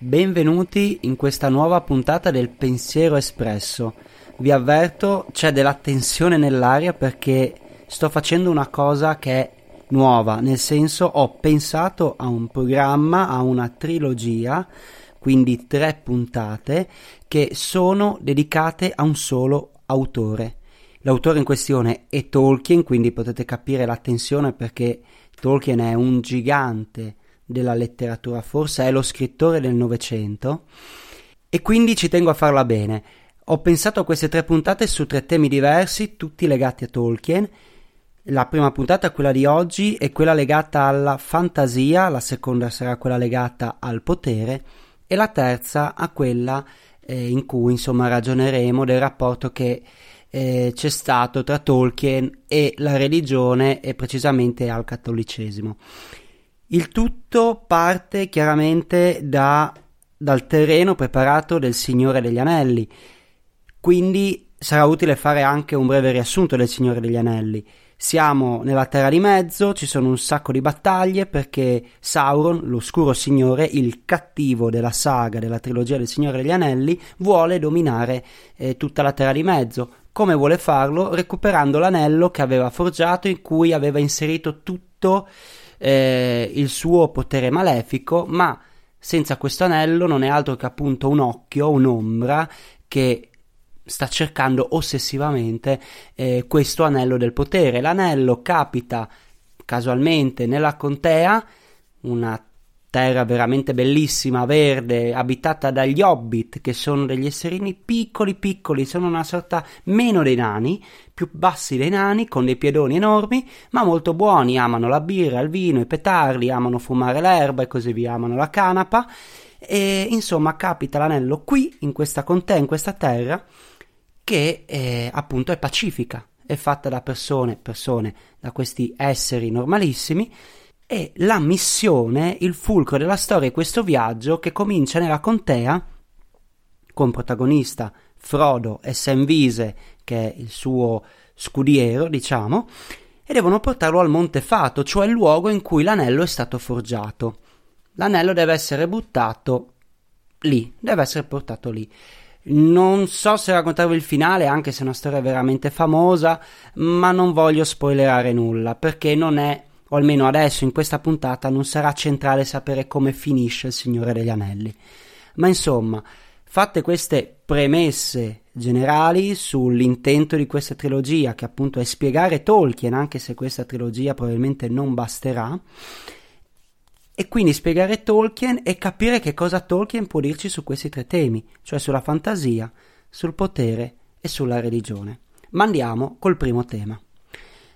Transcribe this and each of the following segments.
Benvenuti in questa nuova puntata del Pensiero Espresso. Vi avverto, c'è della tensione nell'aria perché sto facendo una cosa che è nuova, nel senso ho pensato a un programma, a una trilogia, quindi tre puntate che sono dedicate a un solo autore. L'autore in questione è Tolkien, quindi potete capire la tensione perché Tolkien è un gigante della letteratura, forse è lo scrittore del Novecento, e quindi ci tengo a farla bene. Ho pensato a queste tre puntate su tre temi diversi, tutti legati a Tolkien. La prima puntata, quella di oggi, è quella legata alla fantasia, la seconda sarà quella legata al potere e la terza a quella eh, in cui insomma ragioneremo del rapporto che eh, c'è stato tra Tolkien e la religione e precisamente al cattolicesimo. Il tutto parte chiaramente da, dal terreno preparato del Signore degli Anelli, quindi sarà utile fare anche un breve riassunto del Signore degli Anelli. Siamo nella Terra di Mezzo, ci sono un sacco di battaglie perché Sauron, l'oscuro signore, il cattivo della saga, della trilogia del Signore degli Anelli, vuole dominare eh, tutta la Terra di Mezzo. Come vuole farlo? Recuperando l'anello che aveva forgiato in cui aveva inserito tutto eh, il suo potere malefico, ma senza questo anello non è altro che appunto un occhio, un'ombra che sta cercando ossessivamente eh, questo anello del potere. L'anello capita casualmente nella contea, una terra veramente bellissima, verde, abitata dagli hobbit, che sono degli esserini piccoli piccoli, sono una sorta meno dei nani, più bassi dei nani, con dei piedoni enormi, ma molto buoni, amano la birra, il vino, i petardi, amano fumare l'erba e così via, amano la canapa, e insomma capita l'anello qui, in questa contea, in questa terra, che eh, appunto è pacifica, è fatta da persone, persone, da questi esseri normalissimi, e la missione, il fulcro della storia è questo viaggio che comincia nella contea con protagonista Frodo e Samvise, che è il suo scudiero, diciamo, e devono portarlo al Monte Fato, cioè il luogo in cui l'anello è stato forgiato. L'anello deve essere buttato lì, deve essere portato lì. Non so se raccontarvi il finale, anche se è una storia veramente famosa, ma non voglio spoilerare nulla, perché non è o almeno adesso in questa puntata non sarà centrale sapere come finisce il Signore degli Anelli. Ma insomma, fatte queste premesse generali sull'intento di questa trilogia, che appunto è spiegare Tolkien, anche se questa trilogia probabilmente non basterà, e quindi spiegare Tolkien e capire che cosa Tolkien può dirci su questi tre temi, cioè sulla fantasia, sul potere e sulla religione. Ma andiamo col primo tema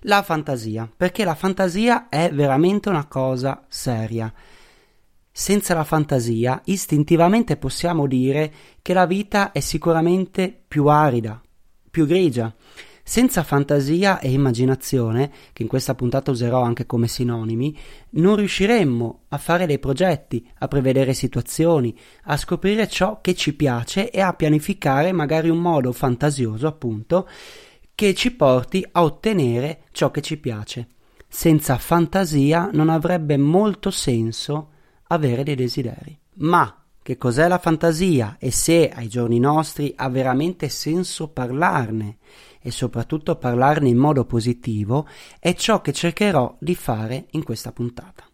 la fantasia, perché la fantasia è veramente una cosa seria. Senza la fantasia, istintivamente possiamo dire che la vita è sicuramente più arida, più grigia. Senza fantasia e immaginazione, che in questa puntata userò anche come sinonimi, non riusciremmo a fare dei progetti, a prevedere situazioni, a scoprire ciò che ci piace e a pianificare magari un modo fantasioso, appunto, che ci porti a ottenere ciò che ci piace. Senza fantasia non avrebbe molto senso avere dei desideri. Ma che cos'è la fantasia e se ai giorni nostri ha veramente senso parlarne e soprattutto parlarne in modo positivo è ciò che cercherò di fare in questa puntata.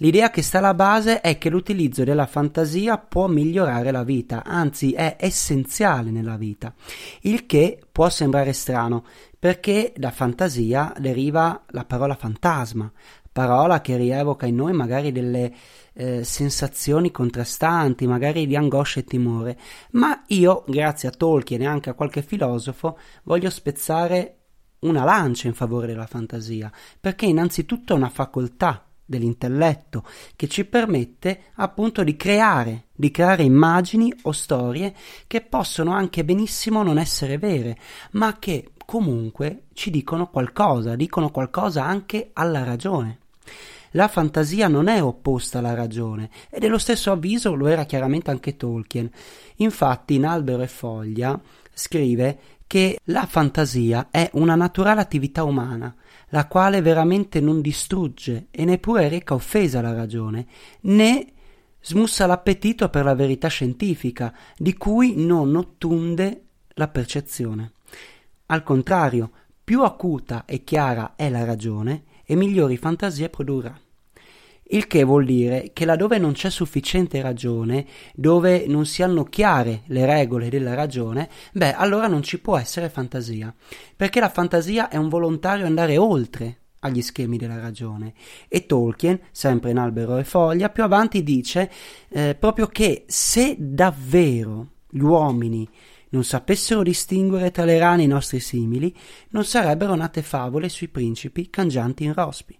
L'idea che sta alla base è che l'utilizzo della fantasia può migliorare la vita, anzi è essenziale nella vita, il che può sembrare strano, perché da fantasia deriva la parola fantasma, parola che rievoca in noi magari delle eh, sensazioni contrastanti, magari di angoscia e timore, ma io, grazie a Tolkien e anche a qualche filosofo, voglio spezzare una lancia in favore della fantasia, perché innanzitutto è una facoltà dell'intelletto che ci permette appunto di creare, di creare immagini o storie che possono anche benissimo non essere vere, ma che comunque ci dicono qualcosa, dicono qualcosa anche alla ragione. La fantasia non è opposta alla ragione, e dello stesso avviso lo era chiaramente anche Tolkien. Infatti in Albero e Foglia scrive che la fantasia è una naturale attività umana, la quale veramente non distrugge e neppure reca offesa alla ragione, né smussa l'appetito per la verità scientifica, di cui non ottunde la percezione. Al contrario, più acuta e chiara è la ragione, e migliori fantasie produrrà. Il che vuol dire che laddove non c'è sufficiente ragione, dove non si hanno chiare le regole della ragione, beh, allora non ci può essere fantasia, perché la fantasia è un volontario andare oltre agli schemi della ragione. E Tolkien, sempre in Albero e Foglia, più avanti dice eh, proprio che se davvero gli uomini non sapessero distinguere tra le rane i nostri simili, non sarebbero nate favole sui principi cangianti in rospi.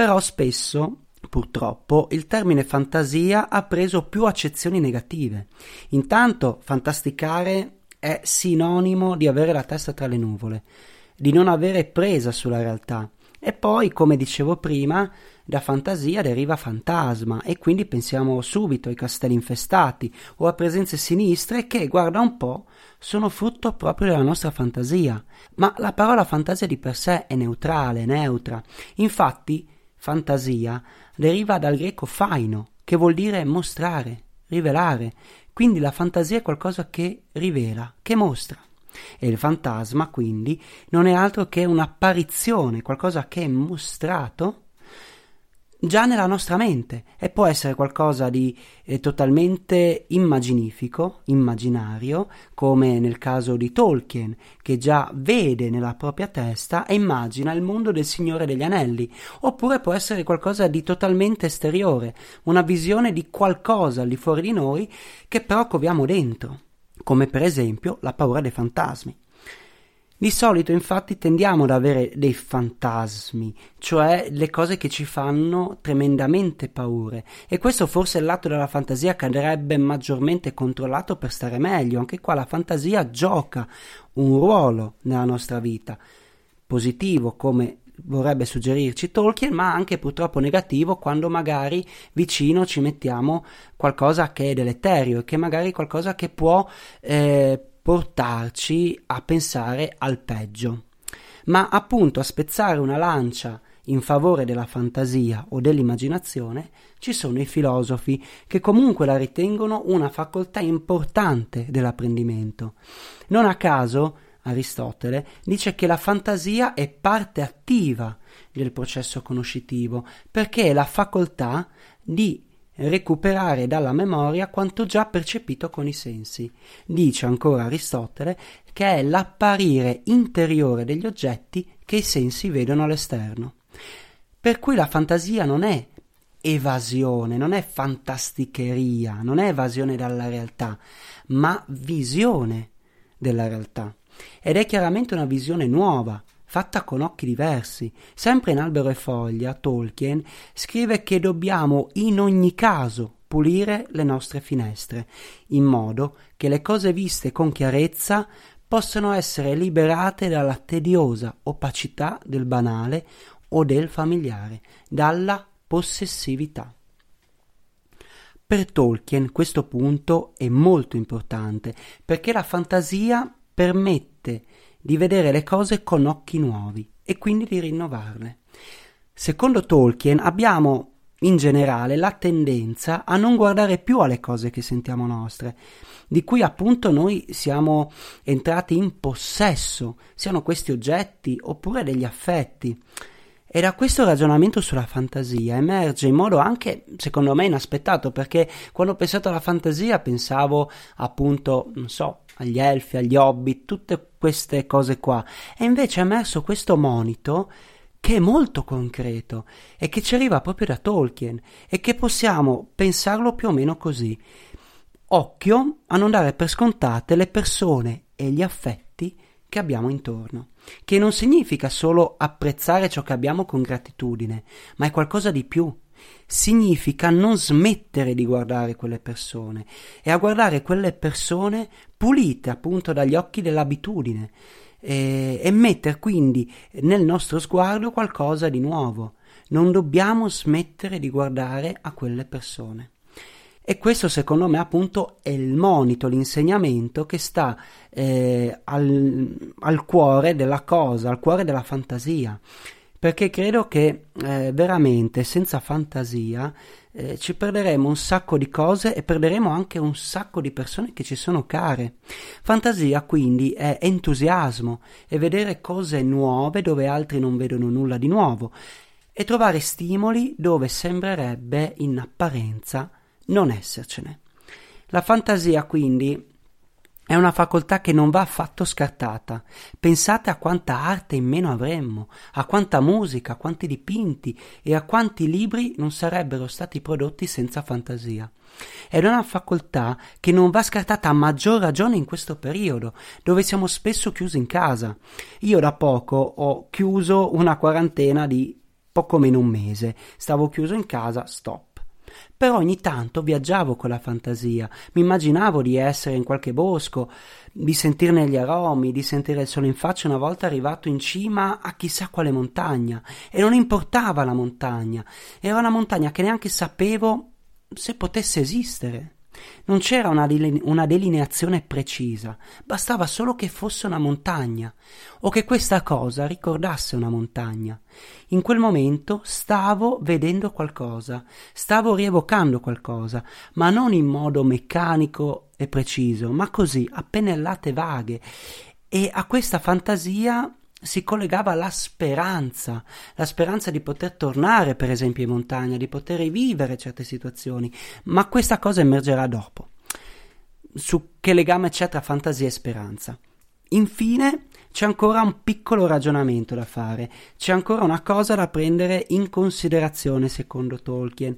Però spesso, purtroppo, il termine fantasia ha preso più accezioni negative. Intanto, fantasticare è sinonimo di avere la testa tra le nuvole, di non avere presa sulla realtà. E poi, come dicevo prima, da fantasia deriva fantasma e quindi pensiamo subito ai castelli infestati o a presenze sinistre che, guarda un po', sono frutto proprio della nostra fantasia. Ma la parola fantasia di per sé è neutrale, neutra. Infatti, fantasia deriva dal greco faino, che vuol dire mostrare, rivelare. Quindi la fantasia è qualcosa che rivela, che mostra. E il fantasma, quindi, non è altro che un'apparizione, qualcosa che è mostrato già nella nostra mente e può essere qualcosa di eh, totalmente immaginifico, immaginario, come nel caso di Tolkien, che già vede nella propria testa e immagina il mondo del Signore degli Anelli, oppure può essere qualcosa di totalmente esteriore, una visione di qualcosa al di fuori di noi che però coviamo dentro, come per esempio la paura dei fantasmi. Di solito infatti tendiamo ad avere dei fantasmi, cioè le cose che ci fanno tremendamente paure. E questo forse è il lato della fantasia che andrebbe maggiormente controllato per stare meglio, anche qua la fantasia gioca un ruolo nella nostra vita, positivo come vorrebbe suggerirci Tolkien, ma anche purtroppo negativo quando magari vicino ci mettiamo qualcosa che è deleterio e che magari qualcosa che può eh, portarci a pensare al peggio. Ma appunto a spezzare una lancia in favore della fantasia o dell'immaginazione ci sono i filosofi che comunque la ritengono una facoltà importante dell'apprendimento. Non a caso Aristotele dice che la fantasia è parte attiva del processo conoscitivo perché è la facoltà di recuperare dalla memoria quanto già percepito con i sensi. Dice ancora Aristotele che è l'apparire interiore degli oggetti che i sensi vedono all'esterno. Per cui la fantasia non è evasione, non è fantasticheria, non è evasione dalla realtà, ma visione della realtà. Ed è chiaramente una visione nuova, fatta con occhi diversi. Sempre in Albero e Foglia, Tolkien scrive che dobbiamo in ogni caso pulire le nostre finestre, in modo che le cose viste con chiarezza possano essere liberate dalla tediosa opacità del banale o del familiare, dalla possessività. Per Tolkien questo punto è molto importante perché la fantasia permette di vedere le cose con occhi nuovi e quindi di rinnovarle. Secondo Tolkien abbiamo in generale la tendenza a non guardare più alle cose che sentiamo nostre, di cui appunto noi siamo entrati in possesso, siano questi oggetti oppure degli affetti. E da questo ragionamento sulla fantasia emerge in modo anche, secondo me, inaspettato, perché quando ho pensato alla fantasia pensavo appunto, non so, agli elfi, agli hobbit, tutte queste cose qua. E invece è emerso questo monito che è molto concreto e che ci arriva proprio da Tolkien e che possiamo pensarlo più o meno così. Occhio a non dare per scontate le persone e gli affetti che abbiamo intorno, che non significa solo apprezzare ciò che abbiamo con gratitudine, ma è qualcosa di più. Significa non smettere di guardare quelle persone e a guardare quelle persone pulite appunto dagli occhi dell'abitudine e, e mettere quindi nel nostro sguardo qualcosa di nuovo. Non dobbiamo smettere di guardare a quelle persone. E questo secondo me appunto è il monito, l'insegnamento che sta eh, al, al, cuore della cosa, al cuore della fantasia. Perché credo che eh, veramente senza fantasia eh, ci perderemo un sacco di cose e perderemo anche un sacco di persone che ci sono care. Fantasia quindi è entusiasmo, è vedere cose nuove dove altri non vedono nulla di nuovo e trovare stimoli dove sembrerebbe in apparenza non essercene. La fantasia quindi è una facoltà che non va affatto scartata. Pensate a quanta arte in meno avremmo, a quanta musica, a quanti dipinti e a quanti libri non sarebbero stati prodotti senza fantasia. È una facoltà che non va scartata a maggior ragione in questo periodo, dove siamo spesso chiusi in casa. Io da poco ho chiuso una quarantena di poco meno un mese. Stavo chiuso in casa, stop però ogni tanto viaggiavo con la fantasia, mi immaginavo di essere in qualche bosco, di sentirne gli aromi, di sentire il sole in faccia una volta arrivato in cima a chissà quale montagna. E non importava la montagna, era una montagna che neanche sapevo se potesse esistere. Non c'era una, una, delineazione precisa, bastava solo che fosse una montagna o che questa cosa ricordasse una montagna. In quel momento stavo vedendo qualcosa, stavo rievocando qualcosa, ma non in modo meccanico e preciso, ma così a pennellate vaghe. E a questa fantasia si collegava la speranza, la speranza di poter tornare, per esempio, in montagna, di poter rivivere certe situazioni, ma questa cosa emergerà dopo. Su che legame c'è tra fantasia e speranza. Infine, c'è ancora un piccolo ragionamento da fare, c'è ancora una cosa da prendere in considerazione secondo Tolkien,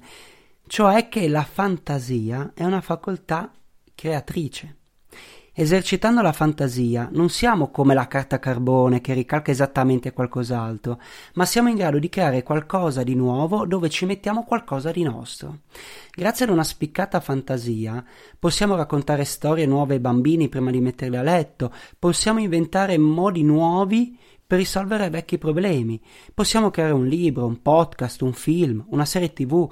cioè che la fantasia è una facoltà creatrice. Esercitando la fantasia non siamo come la carta carbone che ricalca esattamente qualcos'altro, ma siamo in grado di creare qualcosa di nuovo dove ci mettiamo qualcosa di nostro. Grazie ad una spiccata fantasia possiamo raccontare storie nuove ai bambini prima di metterli a letto, possiamo inventare modi nuovi per risolvere vecchi problemi, possiamo creare un libro, un podcast, un film, una serie tv.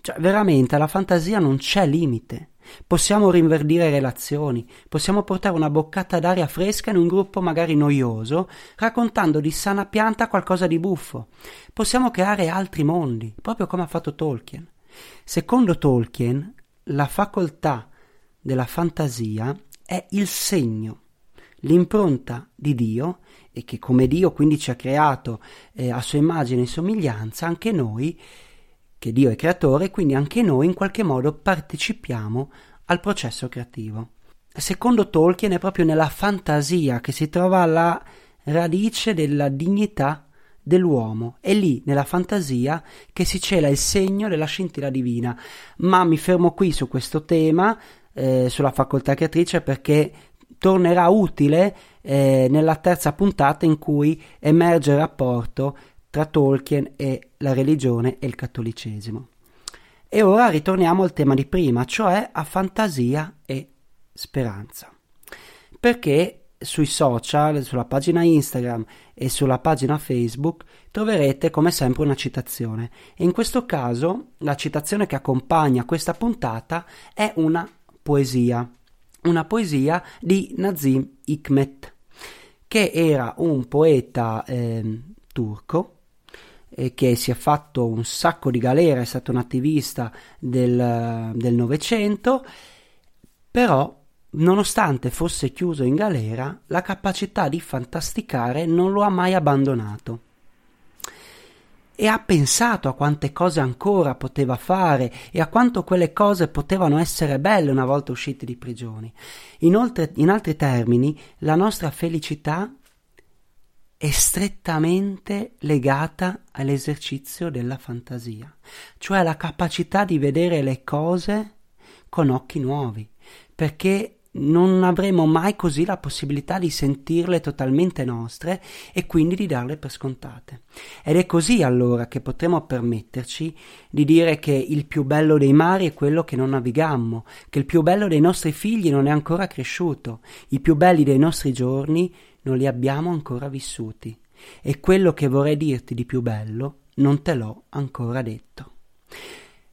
Cioè, veramente alla fantasia non c'è limite. Possiamo rinverdire relazioni, possiamo portare una boccata d'aria fresca in un gruppo magari noioso, raccontando di sana pianta qualcosa di buffo. Possiamo creare altri mondi, proprio come ha fatto Tolkien. Secondo Tolkien, la facoltà della fantasia è il segno, l'impronta di Dio e che come Dio quindi ci ha creato eh, a sua immagine e somiglianza, anche noi che Dio è creatore, quindi anche noi in qualche modo partecipiamo al processo creativo. Secondo Tolkien è proprio nella fantasia che si trova la radice della dignità dell'uomo. È lì, nella fantasia, che si cela il segno della scintilla divina. Ma mi fermo qui su questo tema, eh, sulla facoltà creatrice, perché tornerà utile eh, nella terza puntata in cui emerge il rapporto tra Tolkien e la religione e il cattolicesimo. E ora ritorniamo al tema di prima, cioè a fantasia e speranza. Perché sui social, sulla pagina Instagram e sulla pagina Facebook troverete come sempre una citazione e in questo caso la citazione che accompagna questa puntata è una poesia, una poesia di Nazim Hikmet, che era un poeta eh, turco che si è fatto un sacco di galera, è stato un attivista del Novecento, però nonostante fosse chiuso in galera, la capacità di fantasticare non lo ha mai abbandonato. E ha pensato a quante cose ancora poteva fare e a quanto quelle cose potevano essere belle una volta usciti di prigione. Inoltre, in altri termini, la nostra felicità è strettamente legata all'esercizio della fantasia, cioè alla capacità di vedere le cose con occhi nuovi, perché non avremo mai così la possibilità di sentirle totalmente nostre e quindi di darle per scontate. Ed è così allora che potremo permetterci di dire che il più bello dei mari è quello che non navigammo, che il più bello dei nostri figli non è ancora cresciuto, i più belli dei nostri giorni non li abbiamo ancora vissuti. E quello che vorrei dirti di più bello non te l'ho ancora detto.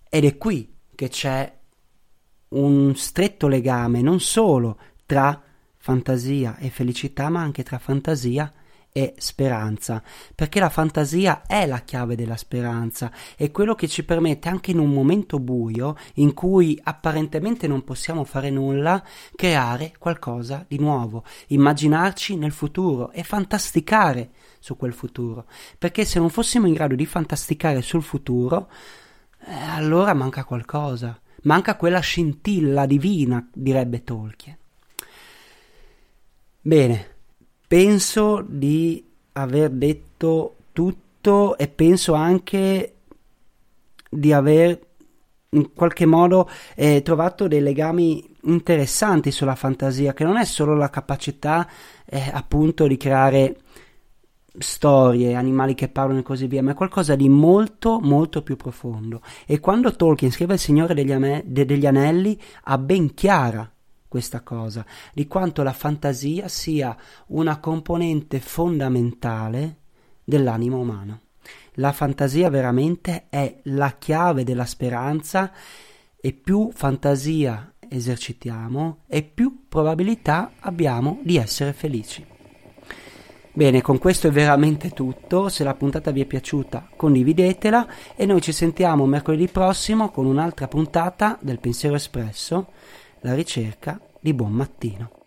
Ed è qui che c'è un stretto legame non solo tra fantasia e felicità, ma anche tra fantasia e speranza, perché la fantasia è la chiave della speranza, è quello che ci permette anche in un momento buio, in cui apparentemente non possiamo fare nulla, creare qualcosa di nuovo, immaginarci nel futuro e fantasticare su quel futuro, perché se non fossimo in grado di fantasticare sul futuro, eh, allora manca qualcosa manca quella scintilla divina, direbbe Tolkien. Bene, penso di aver detto tutto e penso anche di aver in qualche modo eh, trovato dei legami interessanti sulla fantasia, che non è solo la capacità eh, appunto di creare storie, animali che parlano e così via, ma è qualcosa di molto molto più profondo. E quando Tolkien scrive Il Signore degli, Ame- de- degli Anelli ha ben chiara questa cosa, di quanto la fantasia sia una componente fondamentale dell'animo umano. La fantasia veramente è la chiave della speranza e più fantasia esercitiamo e più probabilità abbiamo di essere felici. Bene, con questo è veramente tutto. Se la puntata vi è piaciuta, condividetela e noi ci sentiamo mercoledì prossimo con un'altra puntata del Pensiero Espresso, la ricerca di buon mattino.